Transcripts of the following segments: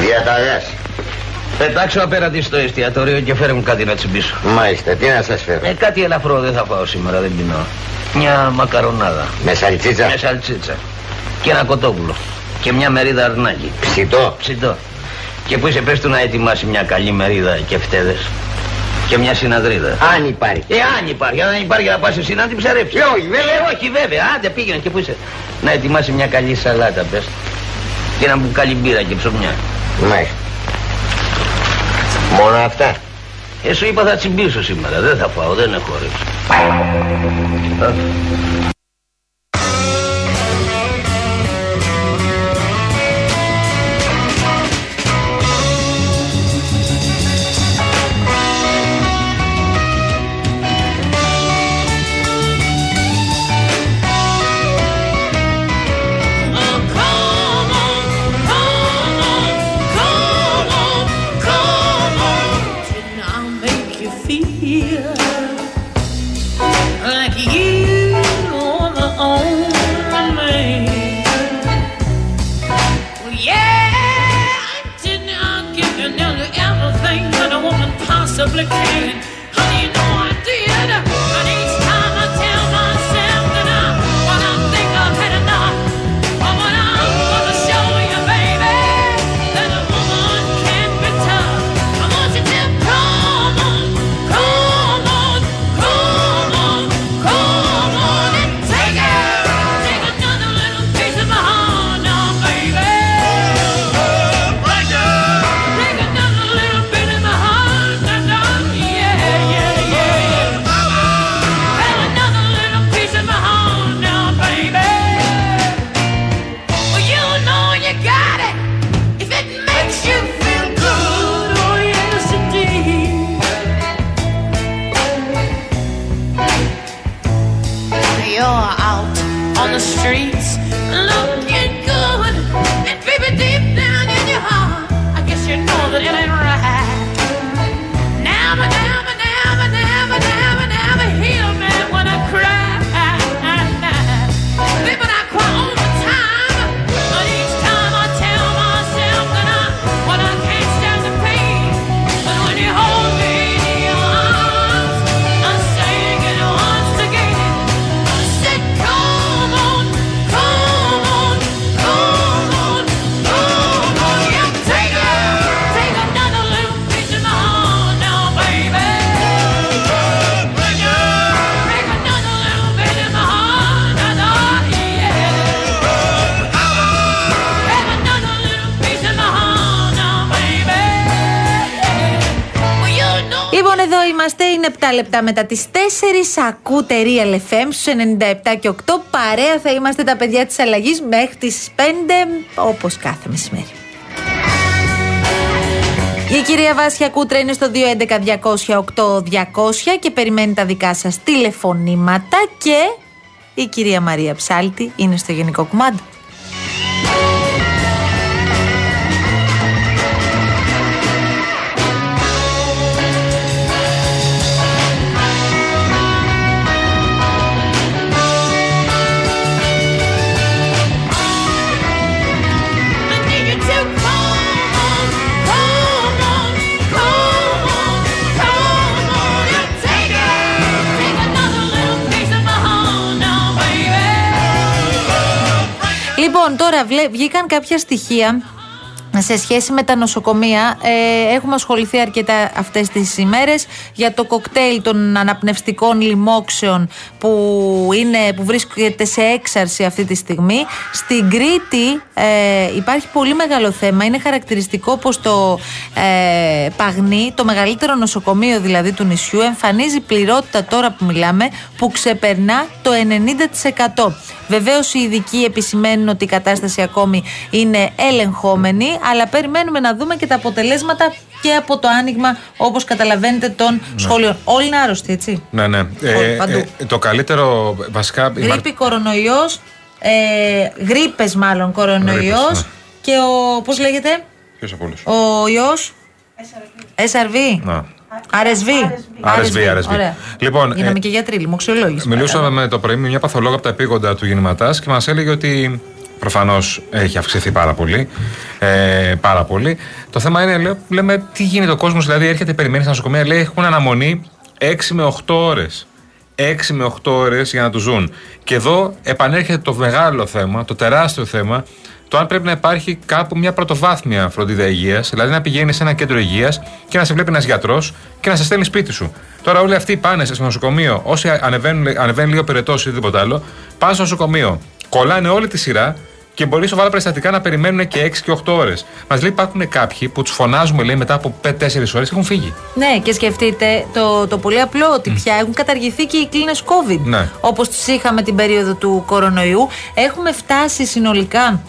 Διαταγάς. Πετάξω απέναντι στο εστιατόριο και φέρε μου κάτι να τσιμπήσω. Μάλιστα, τι να σας φέρω; Ε, κάτι ελαφρό δεν θα πάω σήμερα, δεν πεινώ. Μια μακαρονάδα. Με σαλτσίτσα; Μια σαλτσίτσα. Και ένα κοτόπουλο. Και μια μερίδα αρνάκι. Ψητό; Ψητό. Και που είσαι πες του να ετοιμάσει μια καλή μερίδα και φτέδες. Και μια συναδρίδα. Αν υπάρχει. Ε, αν υπάρχει, αν υπάρχει να πας εσύ να την ψαρέψεις. Ε, όχι, βέβαια. Ε, όχι, βέβαια. Άντε πήγαινε και που είσαι. Να ετοιμάσει μια καλή σαλάτα, πες. Και ένα μπουκάλι μπύρα και ψωμιά. Μάλιστα. Μόνο αυτά. Ε, σου είπα θα τσιμπήσω σήμερα. Δεν θα φάω, δεν έχω όρεξη. Λεπτά μετά τις 4. Ακούτε Real FM στους 97 και 8. Παρέα θα είμαστε τα παιδιά της αλλαγής μέχρι τις 5, όπως κάθε μεσημέρι. Η κυρία Βάσια Κούτρα είναι στο 211-200-8200 και περιμένει τα δικά σας τηλεφωνήματα και η κυρία Μαρία Ψάλτη είναι στο Γενικό Κουμάντο. Λοιπόν, τώρα βλέ- βγήκαν κάποια στοιχεία σε σχέση με τα νοσοκομεία. Ε, έχουμε ασχοληθεί αρκετά αυτές τις ημέρες για το κοκτέιλ των αναπνευστικών λοιμόξεων που, είναι, που βρίσκεται σε έξαρση αυτή τη στιγμή. Στην Κρήτη ε, υπάρχει πολύ μεγάλο θέμα. Είναι χαρακτηριστικό πως το ε, Παγνί, το μεγαλύτερο νοσοκομείο δηλαδή του νησιού, εμφανίζει πληρότητα τώρα που μιλάμε που ξεπερνά το 90%. Βεβαίως οι ειδικοί επισημαίνουν ότι η κατάσταση ακόμη είναι ελεγχόμενη, αλλά περιμένουμε να δούμε και τα αποτελέσματα και από το άνοιγμα, όπως καταλαβαίνετε, των σχολείων. Όλοι είναι άρρωστοι, έτσι. Ναι, ναι. Όλοι, παντού. το καλύτερο βασικά. η Μαρ- Γρήπη, κορονοϊός, ε, γρήπες μάλλον κορονοϊός Γρήπες, ναι. και ο. Πώς λέγεται, Ποιος από όλους; ο ιό. SRV. Να. RSV. RSV, RSV. Ωραία. Λοιπόν, Γίναμε ε, και γιατροί, λοιμοξιολόγοι. Μιλούσαμε με το πρωί με μια παθολόγα από τα επίγοντα του γεννηματάς και μας έλεγε ότι Προφανώς έχει αυξηθεί πάρα πολύ. Ε, πάρα πολύ. Το θέμα είναι, λέω, λέμε, τι γίνεται ο κόσμος, δηλαδή έρχεται, περιμένει στα νοσοκομεία, λέει, έχουν αναμονή 6 με 8 ώρες. 6 με 8 ώρες για να τους ζουν. Και εδώ επανέρχεται το μεγάλο θέμα, το τεράστιο θέμα, το αν πρέπει να υπάρχει κάπου μια πρωτοβάθμια φροντίδα υγείας, δηλαδή να πηγαίνει σε ένα κέντρο υγείας και να σε βλέπει ένας γιατρός και να σε στέλνει σπίτι σου. Τώρα όλοι αυτοί πάνε στο νοσοκομείο, όσοι ανεβαίνουν, ανεβαίνουν λίγο περαιτό ή οτιδήποτε πάνε στο νοσοκομείο, κολλάνε όλη τη σειρά και μπορεί σοβαρά περιστατικά να περιμένουν και 6 και 8 ώρες. Μας λέει υπάρχουν κάποιοι που τους φωνάζουμε λέει, μετά από 5-4 ώρες έχουν φύγει. Ναι, και σκεφτείτε το, το πολύ απλό ότι πια έχουν καταργηθεί και οι κλίνες COVID. Ναι. Όπως τι είχαμε την περίοδο του κορονοϊού. Έχουμε φτάσει συνολικά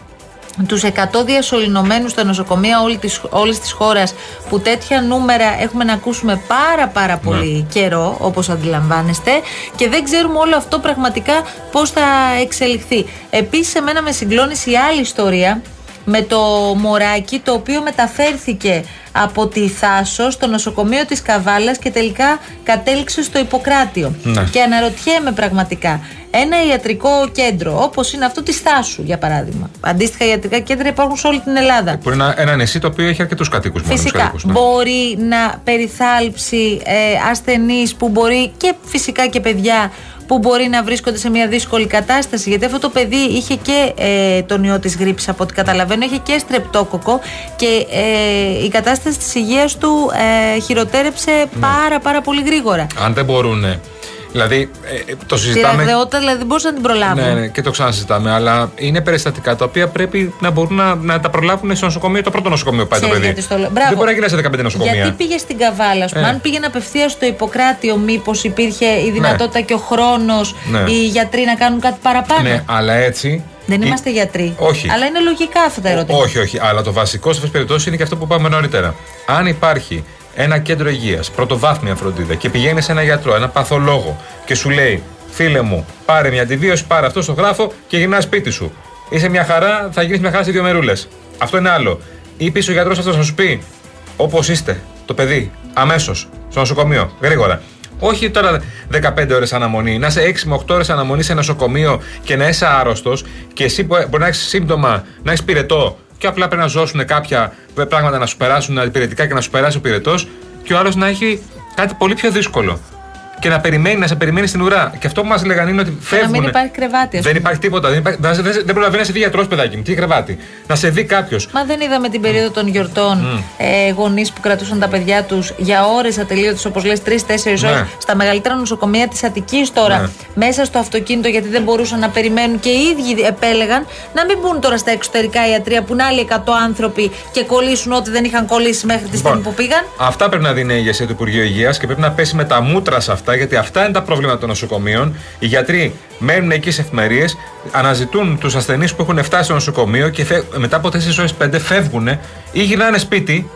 τους 100 διασωληνωμένους στα νοσοκομεία όλη της, όλης της χώρας που τέτοια νούμερα έχουμε να ακούσουμε πάρα πάρα πολύ καιρό όπως αντιλαμβάνεστε και δεν ξέρουμε όλο αυτό πραγματικά πώς θα εξελιχθεί. Επίσης εμένα με συγκλώνησε η άλλη ιστορία με το μωράκι το οποίο μεταφέρθηκε από τη Θάσο στο νοσοκομείο της Καβάλας και τελικά κατέληξε στο Ιπποκράτιο. Ναι. Και αναρωτιέμαι πραγματικά, ένα ιατρικό κέντρο όπως είναι αυτό της Θάσου για παράδειγμα. Αντίστοιχα ιατρικά κέντρα υπάρχουν σε όλη την Ελλάδα. Που είναι ένα, ένα νησί το οποίο έχει αρκετούς κατοίκους μόνο. Φυσικά κατοίκους, ναι. μπορεί να περιθάλψει ε, ασθενείς που μπορεί και φυσικά και παιδιά που μπορεί να βρίσκονται σε μια δύσκολη κατάσταση. Γιατί αυτό το παιδί είχε και ε, τον ιό της γρήπης από ό,τι καταλαβαίνω, είχε και στρεπτόκοκο και ε, η κατάσταση της υγείας του ε, χειροτέρεψε Ναι. πάρα πάρα πολύ γρήγορα. Αν δεν μπορούν. Δηλαδή, ε, ε, το Τη συζητάμε. ραγδαιότητα δηλαδή δεν μπορούσαν να την προλάβουν. Ναι, ναι, και το ξανασυζητάμε. Αλλά είναι περιστατικά τα οποία πρέπει να μπορούν να, να τα προλάβουν στο νοσοκομείο, το πρώτο νοσοκομείο που πάει το Ξέρεις παιδί. γιατί στο λέω. Μπράβο. Δεν μπορεί να γίνει σε 15 νοσοκομεία. Γιατί πήγε στην Καβάλα, ας πούμε. Ε. Αν πήγαινε απευθείας στο Ιπποκράτιο, μήπως υπήρχε η δυνατότητα και ο χρόνος Ναι. οι γιατροί να κάνουν κάτι παραπάνω; Ναι, αλλά έτσι. Δεν η- είμαστε γιατροί. Όχι. Αλλά είναι λογικά αυτά τα ερωτήματα. Όχι, όχι. Αλλά το βασικό σε αυτές τις περιπτώσεις είναι και αυτό που είπαμε νωρίτερα. Αν υπάρχει ένα κέντρο υγείας, πρωτοβάθμια φροντίδα και πηγαίνεις σε ένα γιατρό, ένα παθολόγο και σου λέει, φίλε μου, πάρε μια αντιβίωση, πάρε αυτό στο γράφο και γυρνάς σπίτι σου. Είσαι μια χαρά, θα γίνεις μια χαρά σε δύο μερούλες. Αυτό είναι άλλο. Ή πει ο γιατρός αυτός να σου πει, όπως είστε, το παιδί, αμέσως, στο νοσοκομείο, γρήγορα. Όχι τώρα 15 ώρες αναμονή, να είσαι 6 με 8 ώρες αναμονή σε νοσοκομείο και να είσαι άρρωστος και εσύ που- μπορεί να έχεις σύμπτωμα, να έχεις πυρετό και απλά πρέπει να ζώσουν κάποια πράγματα να σου περάσουν υπηρετικά και να σου περάσει ο πυρετό και ο άλλος να έχει κάτι πολύ πιο δύσκολο. Και να περιμένει, να σε περιμένει στην ουρά. Και αυτό που μας λέγανε είναι ότι Και να φεύγουν. μην υπάρχει κρεβάτι. ας Δεν πούμε. υπάρχει τίποτα. Δεν, υπάρχει, δεν, δεν, δεν προλαβαίνει να σε δει γιατρός, παιδάκι μου. Τι κρεβάτι. Να σε δει κάποιος. Μα δεν είδαμε την περίοδο των γιορτών ε, γονείς που κρατούσαν τα παιδιά τους για ώρες ατελείωτες, όπως λες, τρει-τέσσερι Ναι. ώρες, στα μεγαλύτερα νοσοκομεία της Αττικής τώρα, Ναι. μέσα στο αυτοκίνητο, γιατί δεν μπορούσαν να περιμένουν και οι ίδιοι επέλεγαν να μην μπουν τώρα στα εξωτερικά ιατρεία που είναι άλλοι 100 άνθρωποι και κολλήσουν ό,τι δεν είχαν κολλήσει μέχρι τη στιγμή που πήγαν. Αυτά πρέπει να δίνει η ηγεσία του Υπουργείου Υγείας και πρέπει να πέσει με τα μούτρα σε αυτά, γιατί αυτά είναι τα προβλήματα των νοσοκομείων. Οι γιατροί μένουν εκεί σε εφημερίες, αναζητούν τους ασθενείς που έχουν φτάσει στο νοσοκομείο και φε- μετά από 4 ώρες 5 φεύγουν ή γυρνάνε σπίτι,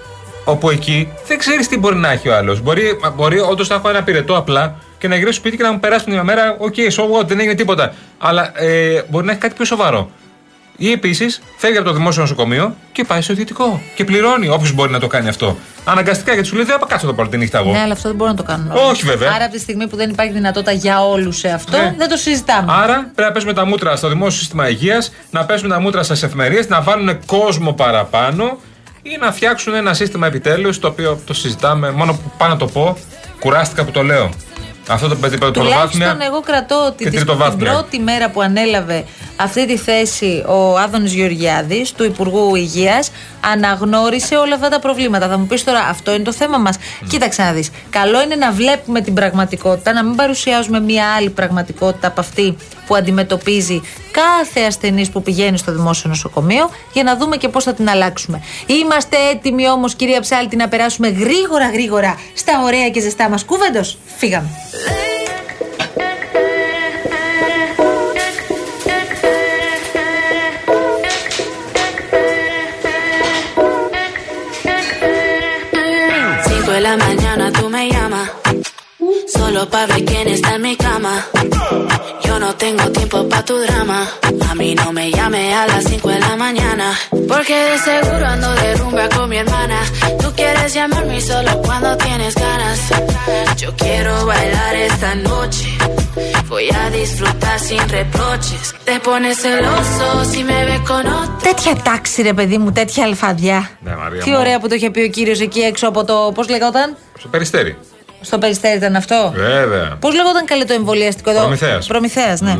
όπου εκεί δεν ξέρεις τι μπορεί να έχει ο άλλος. Μπορεί, μπορεί όντως να έχω ένα πυρετό απλά και να γυρίσω σπίτι και να μου περάσει την ημέρα, OK, so what, δεν έγινε τίποτα. Αλλά ε, μπορεί να έχει κάτι πιο σοβαρό. Ή επίσης φεύγει από το δημόσιο νοσοκομείο και πάει στο ιδιωτικό. Και πληρώνει όποιος μπορεί να το κάνει αυτό. Αναγκαστικά γιατί σου λέει δεν θα κάτσω το πάρω τη νύχτα εγώ. Ναι, αλλά αυτό δεν μπορούν να το κάνουν. όλοι. Όχι, βέβαια. Άρα από τη στιγμή που δεν υπάρχει δυνατότητα για όλους σε αυτό, Ναι. δεν το συζητάμε. Άρα πρέπει να πέσουμε τα μούτρα στο δημόσιο σύστημα υγείας, να πέσουμε τα μούτρα στις εφημερίε, να βάλουν κόσμο παραπάνω ή να φτιάξουν ένα σύστημα επιτέλους το οποίο το συζητάμε. Μόνο που πάω να το πω, κουράστηκα που το λέω. Αυτό το παιδί πρωτοβάθμια. Τουλάχιστον εγώ κρατώ ότι και τις- την τριτοβάθμια. πρώτη μέρα που ανέλαβε αυτή τη θέση ο Άδωνης Γεωργιάδης του Υπουργού Υγείας αναγνώρισε όλα αυτά τα προβλήματα. Θα μου πεις τώρα αυτό είναι το θέμα μας. Κοίταξε να δεις. Καλό είναι να βλέπουμε την πραγματικότητα, να μην παρουσιάζουμε μια άλλη πραγματικότητα από αυτή που αντιμετωπίζει κάθε ασθενής που πηγαίνει στο δημόσιο νοσοκομείο για να δούμε και πώς θα την αλλάξουμε. Είμαστε έτοιμοι όμως κυρία Ψάλτη να περάσουμε γρήγορα γρήγορα στα ωραία και ζεστά μας κούβεντος. Φύγαμε. Cinco de la mañana tú me llamas. Solo para ver quién está en mi cama. Yo no tengo tiempo para tu drama. A mí no me llame a las 5 de la mañana. Porque de seguro ando de rumba con mi hermana. Tú quieres llamarme solo cuando tienes ganas. Yo quiero bailar esta noche. Voy a disfrutar sin reproches. Te pones celoso si me ve con otro. Τέτοια τάξη, ρε παιδί μου, τέτοια αλφαδιά. Ναι, Μαρία Τι μου. ωραία που το είχε πει ο κύριο εκεί έξω από το. Πώ λεγόταν, Στο περιστέρι. Στο περιστέρι ήταν αυτό; Βέβαια. Πώς λεγόταν καλέ το εμβολιαστικό εδώ; Προμηθέας. Προμηθέας, ναι.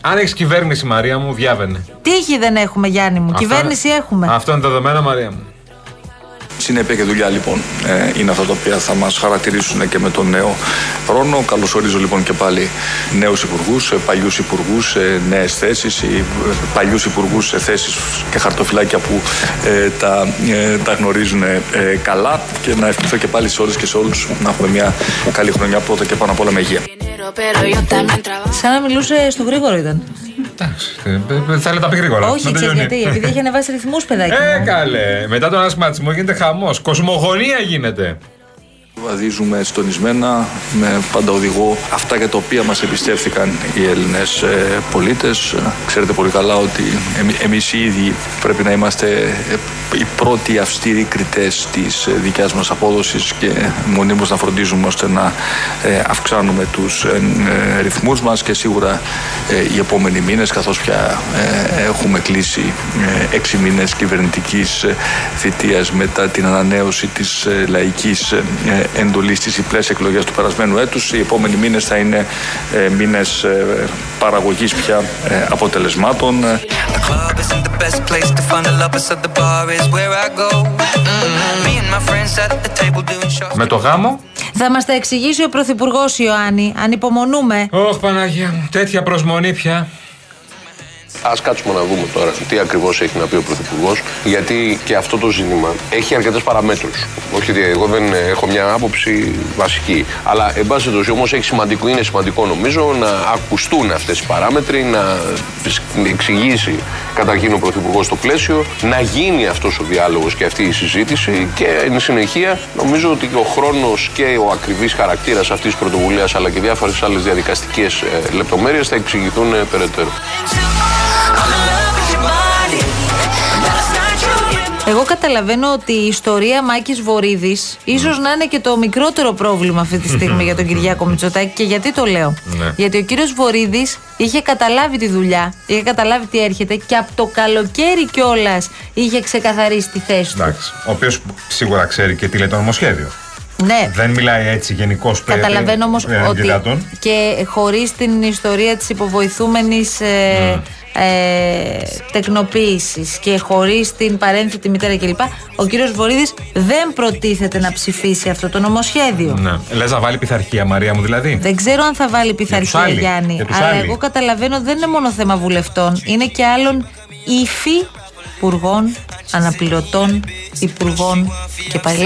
Αν έχεις κυβέρνηση, Μαρία μου, διάβαινε. Τύχη δεν έχουμε, Γιάννη μου; Αυτό Κυβέρνηση είναι- έχουμε; Αυτό είναι δεδομένο, Μαρία μου. Συνέπεια και δουλειά λοιπόν ε, είναι αυτά τα οποία θα μας χαρακτηρίσουν και με τον νέο χρόνο. Καλωσορίζω λοιπόν και πάλι νέους υπουργούς, ε, παλιούς υπουργούς, ε, νέες θέσεις, οι, ε, παλιούς υπουργούς σε θέσεις και χαρτοφυλάκια που ε, τα, ε, τα γνωρίζουν ε, καλά και να ευχηθώ και πάλι σε όλες και σε όλους να έχουμε μια καλή χρονιά πρώτα και πάνω απ' όλα με υγεία. Dinero, pero yo también trabajo. Σαν να μιλούσε στο γρήγορο ήταν. Εντάξει. ε, ε, Θα τα πει γρήγορα. Όχι, Να ξέρεις τελειώνει. γιατί. Επειδή έχει ανεβάσει ρυθμούς, παιδάκι. Ε, μου. καλέ. Μετά τον ασχηματισμό γίνεται χαμός. Κοσμογονία γίνεται. Βαδίζουμε στονισμένα με πάντα οδηγό αυτά για τα οποία μας εμπιστεύτηκαν οι Έλληνες ε, πολίτες. Ε, Ξέρετε πολύ καλά ότι εμεί- εμείς οι ίδιοι πρέπει να είμαστε ε, οι πρώτοι αυστηροί κριτές της ε, δικιάς μας απόδοσης και μονίμως να φροντίζουμε ώστε να ε, αυξάνουμε τους ε, ε, ρυθμούς μας και σίγουρα ε, οι επόμενοι μήνες καθώς πια ε, έχουμε κλείσει ε, έξι μήνες κυβερνητικής ε, θητείας μετά την ανανέωση της ε, λαϊκής ε, εντολής στις υπλές εκλογές του περασμένου έτους. Οι επόμενοι μήνες θα είναι ε, μήνες ε, παραγωγής πια ε, αποτελεσμάτων. Ε, The club isn't the best place to find the lovers, so the bar is where I go. Mm, Me and my friends at the table doing shots. Με το γάμο; Θα μας τα εξηγήσει ο Πρωθυπουργός Ιωάννη. Ανυπομονούμε. Ωχ, Παναγία μου. Τέτοια προσμονή πια. Α κάτσουμε να δούμε τώρα τι ακριβώς έχει να πει ο Πρωθυπουργός, γιατί και αυτό το ζήτημα έχει αρκετές παραμέτρους. Όχι ότι εγώ δεν έχω μια άποψη βασική. Αλλά, εν πάση περιπτώσει, όμως σημαντικό, είναι σημαντικό νομίζω να ακουστούν αυτές οι παράμετροι, να εξηγήσει καταρχήν ο Πρωθυπουργός το πλαίσιο, να γίνει αυτός ο διάλογος και αυτή η συζήτηση και εν συνεχεία νομίζω ότι και ο χρόνος και ο ακριβής χαρακτήρας αυτής της πρωτοβουλίας αλλά και διάφορες άλλες διαδικαστικές λεπτομέρειες θα εξηγηθούν ε, περαιτέρω. Εγώ καταλαβαίνω ότι η ιστορία Μάκης Βορύδης ίσως να είναι και το μικρότερο πρόβλημα αυτή τη στιγμή για τον Κυριάκο Μητσοτάκη. Και γιατί το λέω; Ναι. Γιατί ο κύριος Βορύδης είχε καταλάβει τη δουλειά, είχε καταλάβει τι έρχεται και από το καλοκαίρι κιόλας είχε ξεκαθαρίσει τη θέση του. Εντάξει. Ο οποίος σίγουρα ξέρει και τι λέει το νομοσχέδιο. Ναι. Δεν μιλάει έτσι γενικώς περί Καταλαβαίνω όμως ε, ότι κυράτων. και χωρίς την ιστορία της υποβοηθούμενης ε, ε, τεκνοποίησης και χωρίς την παρένθετη μητέρα κλπ. Ο κύριος Βορύδης δεν προτίθεται να ψηφίσει αυτό το νομοσχέδιο. Ναι. Λες να βάλει πειθαρχία, Μαρία μου δηλαδή; Δεν ξέρω αν θα βάλει πειθαρχία άλλοι. Γιάννη, Για τους αλλά άλλοι. εγώ καταλαβαίνω δεν είναι μόνο θέμα βουλευτών, είναι και άλλων ύφη υπουργών, αναπληρωτών, υπουργών και πάει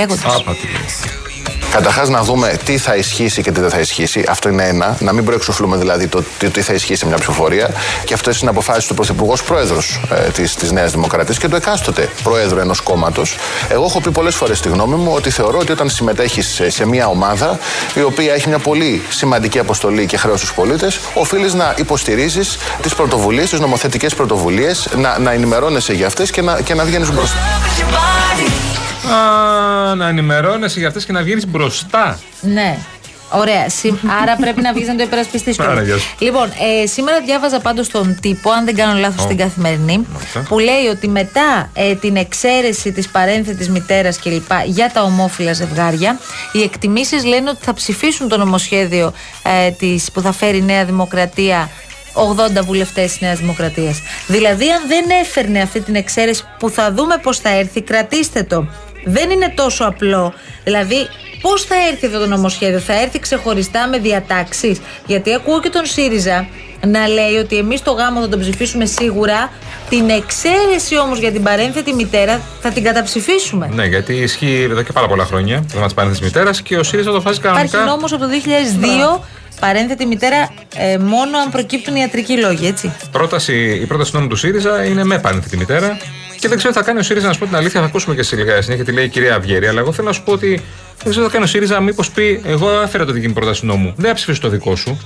Καταρχάς, να δούμε τι θα ισχύσει και τι δεν θα ισχύσει. Αυτό είναι ένα. Να μην προεξοφλούμε δηλαδή το τι, τι θα ισχύσει σε μια ψηφοφορία. Και αυτέ είναι αποφάσεις του Πρωθυπουργός Πρόεδρος ε, της της Νέας Δημοκρατίας και του εκάστοτε Προέδρου ενός κόμματος. Εγώ έχω πει πολλές φορές τη γνώμη μου ότι θεωρώ ότι όταν συμμετέχεις σε, σε μια ομάδα η οποία έχει μια πολύ σημαντική αποστολή και χρέος στους πολίτες, οφείλεις να υποστηρίζεις τις πρωτοβουλίες, τις νομοθετικές πρωτοβουλίες, να, να ενημερώνεσαι για αυτές και να, και να βγαίνεις μπροστά. With your body. Α, να ενημερώνεσαι για αυτές και να βγαίνεις μπροστά. Ναι. Ωραία. Συ- Άρα πρέπει να βγεις να το υπερασπιστείς Άρα, γεια σου. Λοιπόν, ε, σήμερα διάβαζα πάντως στον τύπο, αν δεν κάνω λάθος, στην καθημερινή, Μάλιστα. που λέει ότι μετά ε, την εξαίρεση της παρένθετης μητέρας κλπ. για τα ομόφυλα ζευγάρια, οι εκτιμήσεις λένε ότι θα ψηφίσουν το νομοσχέδιο ε, της, που θα φέρει η Νέα Δημοκρατία 80 βουλευτές της Νέας Δημοκρατίας. Δηλαδή, αν δεν έφερνε αυτή την εξαίρεση που θα δούμε πώς θα έρθει, κρατήστε το. Δεν είναι τόσο απλό. Δηλαδή, πώς θα έρθει αυτό το νομοσχέδιο, θα έρθει ξεχωριστά με διατάξεις; Γιατί ακούω και τον ΣΥΡΙΖΑ να λέει ότι εμείς το γάμο θα τον ψηφίσουμε σίγουρα. Την εξαίρεση όμως για την παρένθετη μητέρα θα την καταψηφίσουμε. Ναι, γιατί ισχύει εδώ και πάρα πολλά χρόνια το θέμα της παρένθεσης μητέρας και ο ΣΥΡΙΖΑ το φάζει Υπάρχει κανονικά. νόμος από το 2002 παρένθετη μητέρα ε, μόνο αν προκύπτουν ιατρικοί λόγοι, έτσι. Πρόταση, η πρόταση νόμου του ΣΥΡΙΖΑ είναι με παρένθετη μητέρα. Και δεν ξέρω τι θα κάνει ο ΣΥΡΙΖΑ, να σου πω την αλήθεια, θα ακούσουμε και σε λίγα συνέχεια τι λέει η κυρία Αυγέρη. Αλλά εγώ θέλω να σου πω ότι δεν ξέρω τι θα κάνει ο ΣΥΡΙΖΑ, μήπως πει: Εγώ έφερα το δική μου πρόταση νόμου. Δεν θα ψηφίσω το δικό σου.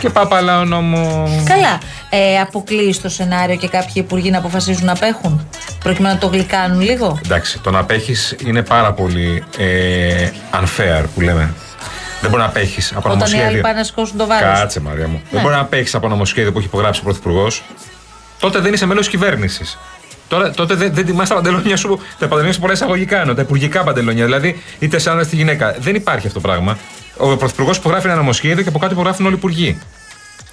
Και παπαλάω νόμο. Καλά. Ε, αποκλείει το σενάριο και κάποιοι υπουργοί να αποφασίζουν να απέχουν. Προκειμένου να το γλυκάνουν λίγο; Εντάξει, το να απέχεις είναι πάρα πολύ ε, unfair που λέμε. Δεν μπορεί να απέχεις από Όταν οι άλλοι νομοσχέδιο. πάνε να σηκώσουν το βάρος. Κάτσε, Μαρία μου. Δεν Ναι. μπορεί να απέχεις από νομοσχέδιο που έχει υπογράψει ο Πρωθυπουργός. Τότε δεν είσαι μέλος κυβέρνησης. Τώρα, τότε δεν, δεν τιμάς τα παντελόνια σου, τα παντελόνια σου πολλά εισαγωγικά εννοώ, τα υπουργικά παντελόνια. Δηλαδή, είτε σε άντρα είτε γυναίκα. Δεν υπάρχει αυτό το πράγμα. Ο Πρωθυπουργός υπογράφει ένα νομοσχέδιο και από κάτω υπογράφουν όλοι οι υπουργοί.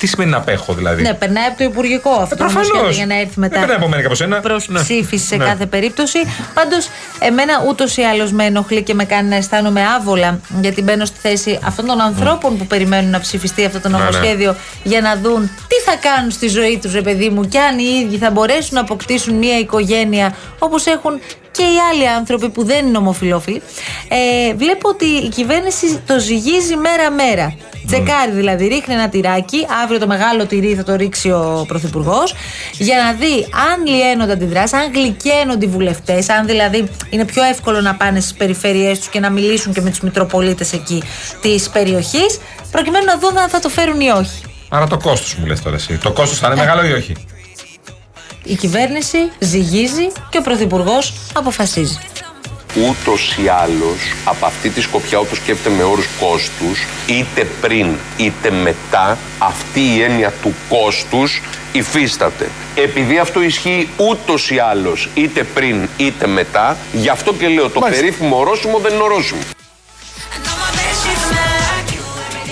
Τι σημαίνει να απέχω, δηλαδή; Ναι, περνάει από το Υπουργικό αυτό το προφανώς. νομοσχέδιο για να έρθει μετά. Δεν περνάει από μένα και από σένα. Προς Ναι. ψήφιση σε Ναι. κάθε περίπτωση. Πάντως, εμένα ούτως ή άλλως με ενοχλεί και με κάνει να αισθάνομαι άβολα γιατί μπαίνω στη θέση αυτών των ανθρώπων που περιμένουν να ψηφιστεί αυτό το Ναι, ναι. νομοσχέδιο για να δουν τι θα κάνουν στη ζωή τους, ρε παιδί μου, και αν οι ίδιοι θα μπορέσουν να αποκτήσουν μια οικογένεια όπως έχουν και οι άλλοι άνθρωποι που δεν είναι ομοφυλόφιλοι. Ε, βλέπω ότι η κυβέρνηση το ζυγίζει μέρα-μέρα. Τσεκάρει δηλαδή, ρίχνει ένα τυράκι. Αύριο το μεγάλο τυρί θα το ρίξει ο Πρωθυπουργός. Για να δει αν λιένονται αντιδράσεις, αν γλυκαίνονται οι βουλευτές, αν δηλαδή είναι πιο εύκολο να πάνε στις περιφέρειές τους και να μιλήσουν και με τους Μητροπολίτες εκεί της περιοχής, προκειμένου να δουν αν θα το φέρουν ή όχι. Άρα το κόστος μου λες τώρα εσύ. Το κόστος θα είναι μεγάλο ή όχι; Η κυβέρνηση ζυγίζει και ο Πρωθυπουργός αποφασίζει. Ούτως ή άλλως, από αυτή τη σκοπιά, όπως σκέφτεται με όρους κόστους, είτε πριν είτε μετά, αυτή η έννοια του κόστους υφίσταται. Επειδή αυτό ισχύει ούτως ή άλλως, είτε πριν είτε μετά, γι' αυτό και λέω το περίφημο ορόσημο δεν είναι ορόσημο.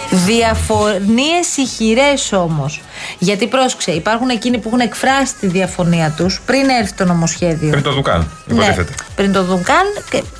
Διαφωνίες ηχηρέ όμως. Γιατί πρόσεξε, υπάρχουν εκείνοι που έχουν εκφράσει τη διαφωνία τους πριν έρθει το νομοσχέδιο. Πριν το Δουκάν, Ναι, υποτίθεται. πριν το δουν καν.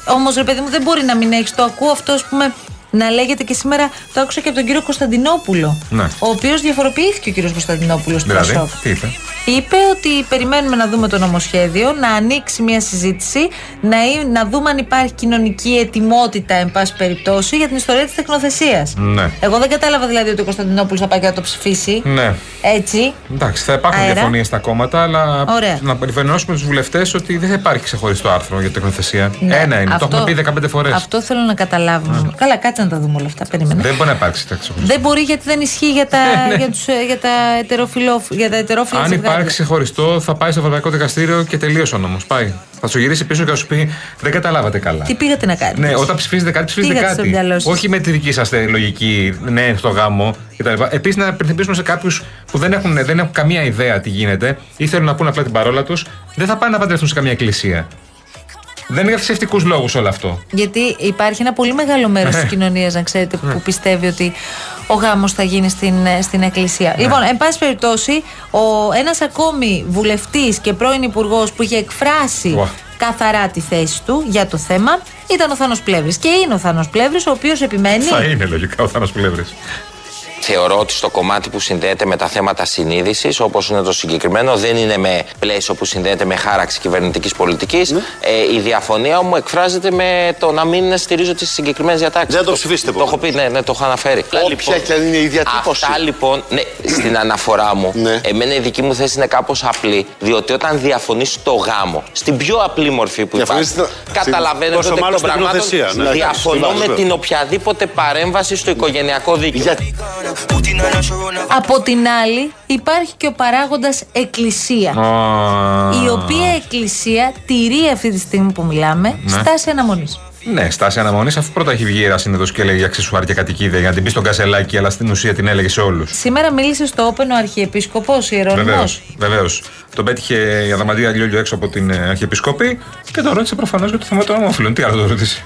Όμως, ρε παιδί μου, δεν μπορεί να μην έχεις. Το ακούω αυτό, ας πούμε, να λέγεται και σήμερα. Το άκουσα και από τον κύριο Κωνσταντινόπουλο. Ναι. Ο οποίος διαφοροποιήθηκε ο κύριος Κωνσταντινόπουλος στο Δηλαδή, Πασόκ. τι είπε; Είπε ότι περιμένουμε να δούμε το νομοσχέδιο, να ανοίξει μια συζήτηση, να, ή- να δούμε αν υπάρχει κοινωνική ετοιμότητα, εν πάση περιπτώσει, για την ιστορία της τεχνοθεσία. Ναι. Εγώ δεν κατάλαβα δηλαδή ότι ο Κωνσταντινόπουλος θα πάει και να το ψηφίσει. Ναι. Έτσι. Εντάξει, θα υπάρχουν Αέρα. διαφωνίες στα κόμματα, αλλά Ωραία. να περιφερειώσουμε τους βουλευτές ότι δεν θα υπάρχει ξεχωριστό άρθρο για τεχνοθεσία. Ναι, Ένα είναι. αυτό- Το έχουμε πει 15 φορές. Αυτό θέλω να καταλάβουμε. Καλά, κάτσε να τα δούμε όλα αυτά. Περίμενε. Δεν μπορεί να υπάρξει τέτοιο ξεχωριστό. Δεν μπορεί γιατί δεν ισχύει για τα, για τους, ε, για τα, ετεροφιλόφ, για τα ετερόφιλα Αν ζευγάρια. Υπάρξει ξεχωριστό, θα πάει στο Ευρωπαϊκό Δικαστήριο και τελείωσε ο νόμος. Πάει. Θα σου γυρίσει πίσω και θα σου πει Δεν καταλάβατε καλά. Τι πήγατε να κάνετε. Ναι, όταν ψηφίζετε κάτι, ψηφίζετε είχατε στο κάτι. μυαλό σας; Όχι με τη δική σας λογική, ναι, στο γάμο κτλ. Επίσης, να υπενθυμίσουμε σε κάποιους που δεν έχουν, δεν έχουν καμία ιδέα τι γίνεται ή θέλουν να πούνε απλά την παρόλα τους, δεν θα πάνε να παντρευτούν σε καμία εκκλησία. Δεν είναι για θρησκευτικούς λόγους όλο αυτό. Γιατί υπάρχει ένα πολύ μεγάλο μέρος Ναι. τη κοινωνίας, να ξέρετε, που πιστεύει ότι ο γάμος θα γίνει στην, ε, στην εκκλησία. Ναι. Λοιπόν, εν πάση περιπτώσει, ένας ακόμη βουλευτής και πρώην υπουργός που είχε εκφράσει Ουα. καθαρά τη θέση του για το θέμα ήταν ο Θάνος Πλεύρης. Και είναι ο Θάνος Πλεύρης, ο οποίος επιμένει. Θα είναι λογικά ο Θάνος Πλεύρης. Θεωρώ ότι στο κομμάτι που συνδέεται με τα θέματα συνείδησης, όπως είναι το συγκεκριμένο, δεν είναι με πλαίσιο που συνδέεται με χάραξη κυβερνητικής πολιτικής. Ε, η διαφωνία μου εκφράζεται με το να μην στηρίζω τις συγκεκριμένες διατάξεις. Δεν το ψηφίσετε, Το έχω πει, ναι, ναι, το έχω αναφέρει. Όποια και αν είναι η διατύπωση. Αυτά λοιπόν, ναι, στην αναφορά μου, Ναι. εμένα η δική μου θέση είναι κάπως απλή. Διότι όταν διαφωνείς στο γάμο, στην πιο απλή μορφή που Διαφωνείς υπάρχει, στην- καταλαβαίνετε πόσο ότι εκ μάλλον των στην πραγμάτων τεχνοθεσία, ναι. διαφωνώ Εντάξει, με βεβαίως. την οποιαδήποτε παρέμβαση στο οικογενειακό δίκαιο. Γιατί Από την άλλη, υπάρχει και ο παράγοντας Εκκλησία. Η οποία Εκκλησία τηρεί αυτή τη στιγμή που μιλάμε Ναι. στάση αναμονής. Ναι, στάση αναμονής, αφού πρώτα έχει βγει η Ρασίνεδο και έλεγε για αξεσουάρ και κατοικίδια για να την πει στον κασελάκι, αλλά στην ουσία την έλεγε σε όλους. Σήμερα μίλησε στο Όπεν ο Αρχιεπίσκοπος Ιερώνυμος. Βεβαίως, βεβαίως. Τον πέτυχε η Αδαμαντία Λιόλιο έξω από την ε, Αρχιεπισκόπη και τον ρώτησε προφανώς για το θέμα των ομόφυλων. Τι άλλο το ρωτήσει.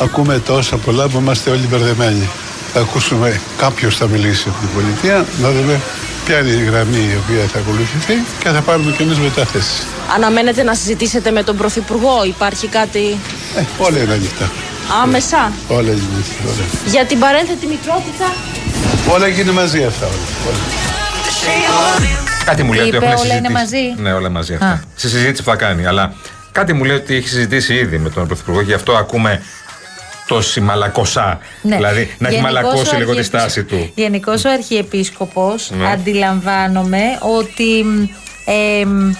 Ακούμε τόσα πολλά που είμαστε όλοι μπερδεμένοι. Θα ακούσουμε κάποιος θα μιλήσει από την πολιτεία, να δούμε ποια είναι η γραμμή η οποία θα ακολουθηθεί και θα πάρουμε κι εμείς μετάθεση. Αναμένετε να συζητήσετε με τον Πρωθυπουργό, υπάρχει κάτι; Ε, όλα είναι ανοιχτά. άμεσα; Όλα είναι ανοιχτά. Όλα, για την παρένθετη μητρότητα; όλα γίνουν μαζί αυτά. Όλα. όλα. Κάτι μου λέει Είπε ότι έχουν όλα είναι συζητήσει. μαζί; Ναι, όλα μαζί αυτά. Α. Στη συζήτηση που θα κάνει. Αλλά κάτι μου λέει ότι έχει συζητήσει ήδη με τον Πρωθυπουργό και γι' αυτό ακούμε τόση μαλακωσά. Ναι. Δηλαδή να έχει Γενικώς μαλακώσει ο λίγο τη Αρχιεπίσκο- στάση του. Γενικώς ο Αρχιεπίσκοπος Ναι. αντιλαμβάνομαι ότι μ, ε, μ,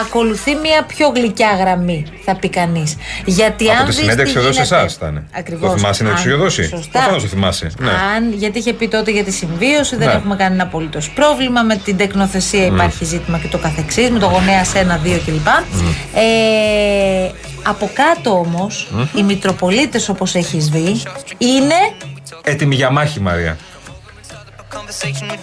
ακολουθεί μια πιο γλυκιά γραμμή, θα πει κανείς. Γιατί Από αν τη δεις συνέντευξη τι εδώ σε γίνεται- εσάς ήταν. Ακριβώς. Το θυμάσαι, είναι Αν- εξουσιοδόση. σωστά. Προφανώ το θυμάσαι. Ναι. Αν, γιατί είχε πει τότε για τη συμβίωση, δεν Ναι. έχουμε κανένα απολύτως πρόβλημα. Με την τεκνοθεσία υπάρχει ζήτημα και το καθεξής, με το γονέας 1, 2 κλπ. Ε, από κάτω όμως, οι Μητροπολίτες, όπως έχεις δει, είναι. Έτοιμη για μάχη, Μαρία.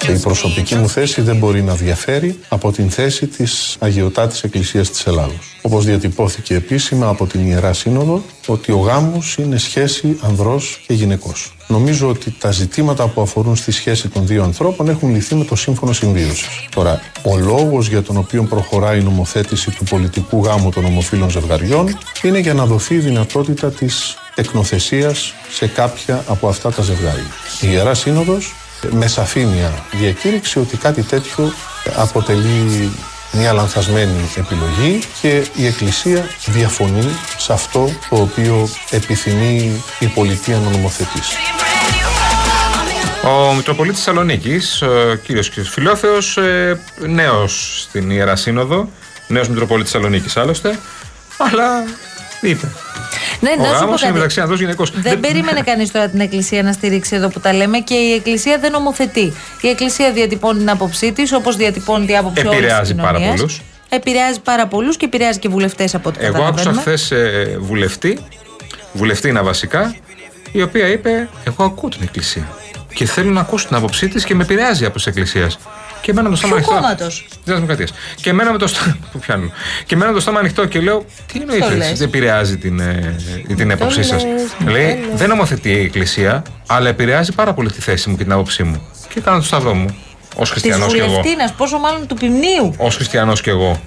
Η προσωπική μου θέση δεν μπορεί να διαφέρει από την θέση της Αγιωτάτης Εκκλησίας της Ελλάδος. Όπως διατυπώθηκε επίσημα από την Ιερά Σύνοδο ότι ο γάμος είναι σχέση ανδρός και γυναικός. Νομίζω ότι τα ζητήματα που αφορούν στη σχέση των δύο ανθρώπων έχουν λυθεί με το σύμφωνο συμβίωσης. Τώρα, ο λόγος για τον οποίο προχωράει η νομοθέτηση του πολιτικού γάμου των ομοφύλων ζευγαριών είναι για να δοθεί η δυνατότητα της τεκνοθεσίας σε κάποια από αυτά τα ζευγάρια. Η Ιερά Σύνοδος με σαφήνεια διακήρυξε ότι κάτι τέτοιο αποτελεί μια λανθασμένη επιλογή και η Εκκλησία διαφωνεί σε αυτό το οποίο επιθυμεί η πολιτεία να νομοθετήσει. Ο Μητροπολίτης Θεσσαλονίκης, ο κύριος κ. Φιλόθεος, ε, νέος στην Ιερά Σύνοδο, νέος Μητροπολίτης Θεσσαλονίκης άλλωστε, αλλά είπε. Ναι, ο να σου πω γάμος είναι κάτι. μεταξύ ανδρός και γυναικός. Δεν περίμενε κανείς τώρα την Εκκλησία να στηρίξει εδώ που τα λέμε και η Εκκλησία δεν νομοθετεί. Η Εκκλησία διατυπώνει την άποψή της, όπως διατυπώνει την άποψη όλης της Επηρεάζει πάρα κοινωνίας. πολλούς. Επηρεάζει πάρα πολλούς και επηρεάζει και βουλευτές από ό,τι Εγώ άκουσα καταλαβαίνουμε. χθε βουλευτή, βουλευτήνα βασικά, η οποία είπε: Εγώ ακούω την Εκκλησία. Και θέλω να ακούσω την άποψή της και με επηρεάζει από τη Εκκλησία. Και εμένα το στόμα Ποιο ανοιχτό. κόμματο. Τη Δημοκρατία. Και εμένα με το στόμα. Πού πιάνουν. Και εμένα με το στόμα ανοιχτό και λέω: Τι Το εννοείται, λες. δεν επηρεάζει την, ε, την έποψή σας. λες, μην Λέει: το λες. Δεν νομοθετεί η Εκκλησία, αλλά επηρεάζει πάρα πολύ τη θέση μου και την άποψή μου. Και κάνω το σταυρό μου. Ω Της χριστιανός κι εγώ. βουλευτήνα, πόσο μάλλον του ποιμνίου. Ω χριστιανός κι εγώ.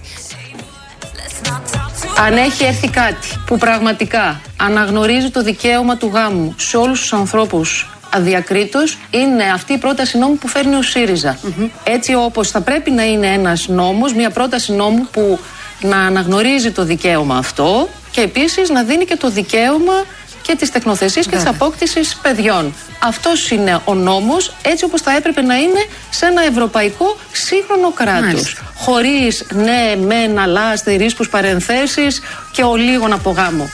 Αν έχει έρθει κάτι που πραγματικά αναγνωρίζει το δικαίωμα του γάμου σε όλους τους ανθρώπους αδιακρίτως, είναι αυτή η πρόταση νόμου που φέρνει ο ΣΥΡΙΖΑ. Έτσι όπως θα πρέπει να είναι ένας νόμος, μια πρόταση νόμου που να αναγνωρίζει το δικαίωμα αυτό και επίσης να δίνει και το δικαίωμα και της τεχνοθεσίας και της απόκτησης παιδιών. Αυτός είναι ο νόμος έτσι όπως θα έπρεπε να είναι σε ένα ευρωπαϊκό σύγχρονο κράτος. Μάλιστα. Χωρίς ναι, μεν, αλλά, αστερίσκους, παρενθέσεις και ο λίγων από γάμο.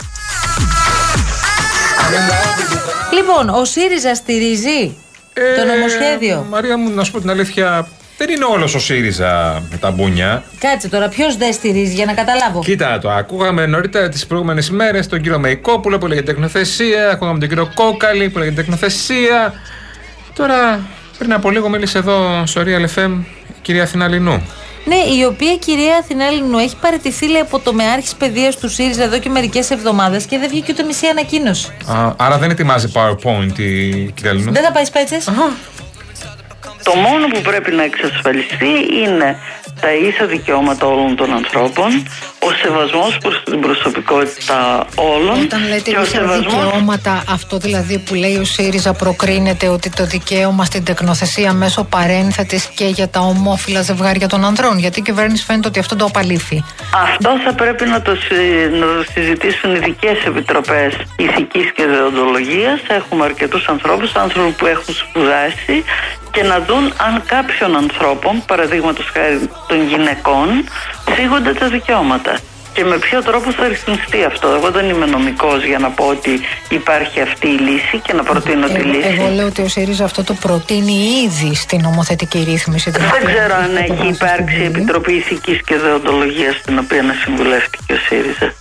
Λοιπόν, ο ΣΥΡΙΖΑ στηρίζει το νομοσχέδιο. Ε, Μαρία μου, να σου πω την αλήθεια, δεν είναι όλος ο ΣΥΡΙΖΑ με τα μπουνιά. Κάτσε τώρα, ποιος δεν στηρίζει για να καταλάβω. Κοίτα το, ακούγαμε νωρίτερα τις προηγούμενες ημέρε τον κύριο Μεϊκόπουλο που έλεγε τεχνοθεσία, ακούγαμε τον κύριο Κόκαλη που έλεγε τεχνοθεσία. Τώρα, πριν από λίγο μίλησε εδώ στο Real FM η κυρία Αθηνά Λινού. Ναι, η οποία κυρία Αθηνά Λινού έχει παραιτηθεί λέει, από το μεάρχης παιδείας του ΣΥΡΙΖΑ εδώ και μερικές εβδομάδες και δεν βγήκε ούτε μισή ανακοίνωση. Α, άρα δεν ετοιμάζει PowerPoint η κυρία Λινού. Δεν θα πάει σπέτσες; Το μόνο που πρέπει να εξασφαλιστεί είναι τα ίσα δικαιώματα όλων των ανθρώπων, ο σεβασμός προς την προσωπικότητα όλων Όταν λέτε και ο ίσα σεβασμός δικαιώματα, αυτό δηλαδή που λέει ο ΣΥΡΙΖΑ προκρίνεται ότι το δικαίωμα στην τεκνοθεσία μέσω παρένθετης και για τα ομόφυλα ζευγάρια των ανδρών. Γιατί η κυβέρνηση φαίνεται ότι αυτό το απαλήφει. Αυτό θα πρέπει να το, συ- να το συζητήσουν ειδικές επιτροπές ηθικής και δεοντολογίας. Έχουμε αρκετούς ανθρώπους, άνθρωποι που έχουν σπουδάσει και να δουν αν κάποιων ανθρώπων, παραδείγματος χάρη των γυναικών, θίγονται τα δικαιώματα. Και με ποιο τρόπο θα ρυθμιστεί αυτό. Εγώ δεν είμαι νομικός για να πω ότι υπάρχει αυτή η λύση και να προτείνω τη Εγώ, λύση. εγώ λέω ότι ο ΣΥΡΙΖΑ αυτό το προτείνει ήδη στην νομοθετική ρύθμιση. Δεν ξέρω αν έχει υπάρξει Επιτροπή Ηθικής και Δεοντολογίας στην οποία να συμβουλεύτηκε ο ΣΥΡΙΖΑ.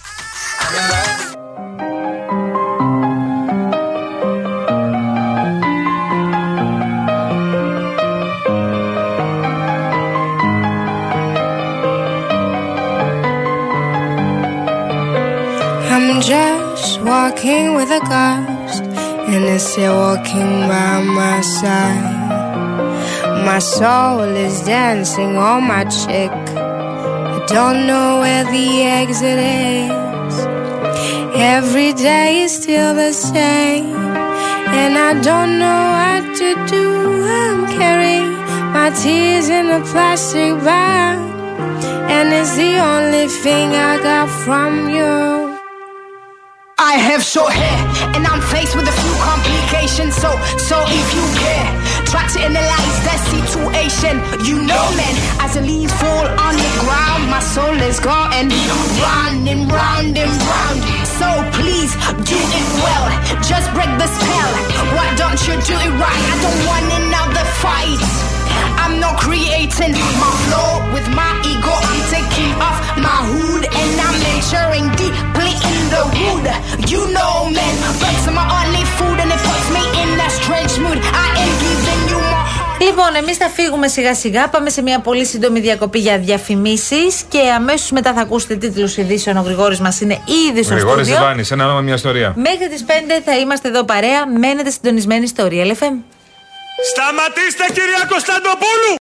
Walking with a ghost, and it's still walking by my side. My soul is dancing on my cheek. I don't know where the exit is. Every day is still the same, and I don't know what to do. I'm carrying my tears in a plastic bag, and it's the only thing I got from you. Have short hair and I'm faced with a few complications. So, so if you care, try to analyze the situation. You know, man, as the leaves fall on the ground, my soul is going round and round and round. So please do it well. Just break the spell. Why don't you do it right? I don't want another fight. I'm not creating my flow with my ego. I'm taking off my hood and I'm entering deeply in the wood. You know, man, birds are my only food and it puts me in a strange mood. I am giving you my heart. Λοιπόν, εμείς θα φύγουμε σιγά σιγά. Πάμε σε μια πολύ σύντομη διακοπή για διαφημίσεις και αμέσως μετά θα ακούσετε τίτλους ειδήσεων. Ο Γρηγόρης μας είναι ήδη στο Γρηγόρης στούντιο. Ιβάνη, ένα όνομα, μια ιστορία. Μέχρι τις 5 θα είμαστε εδώ παρέα. Μένετε συντονισμένοι στο Real FM. Σταματήστε κυρία Κωνσταντοπούλου!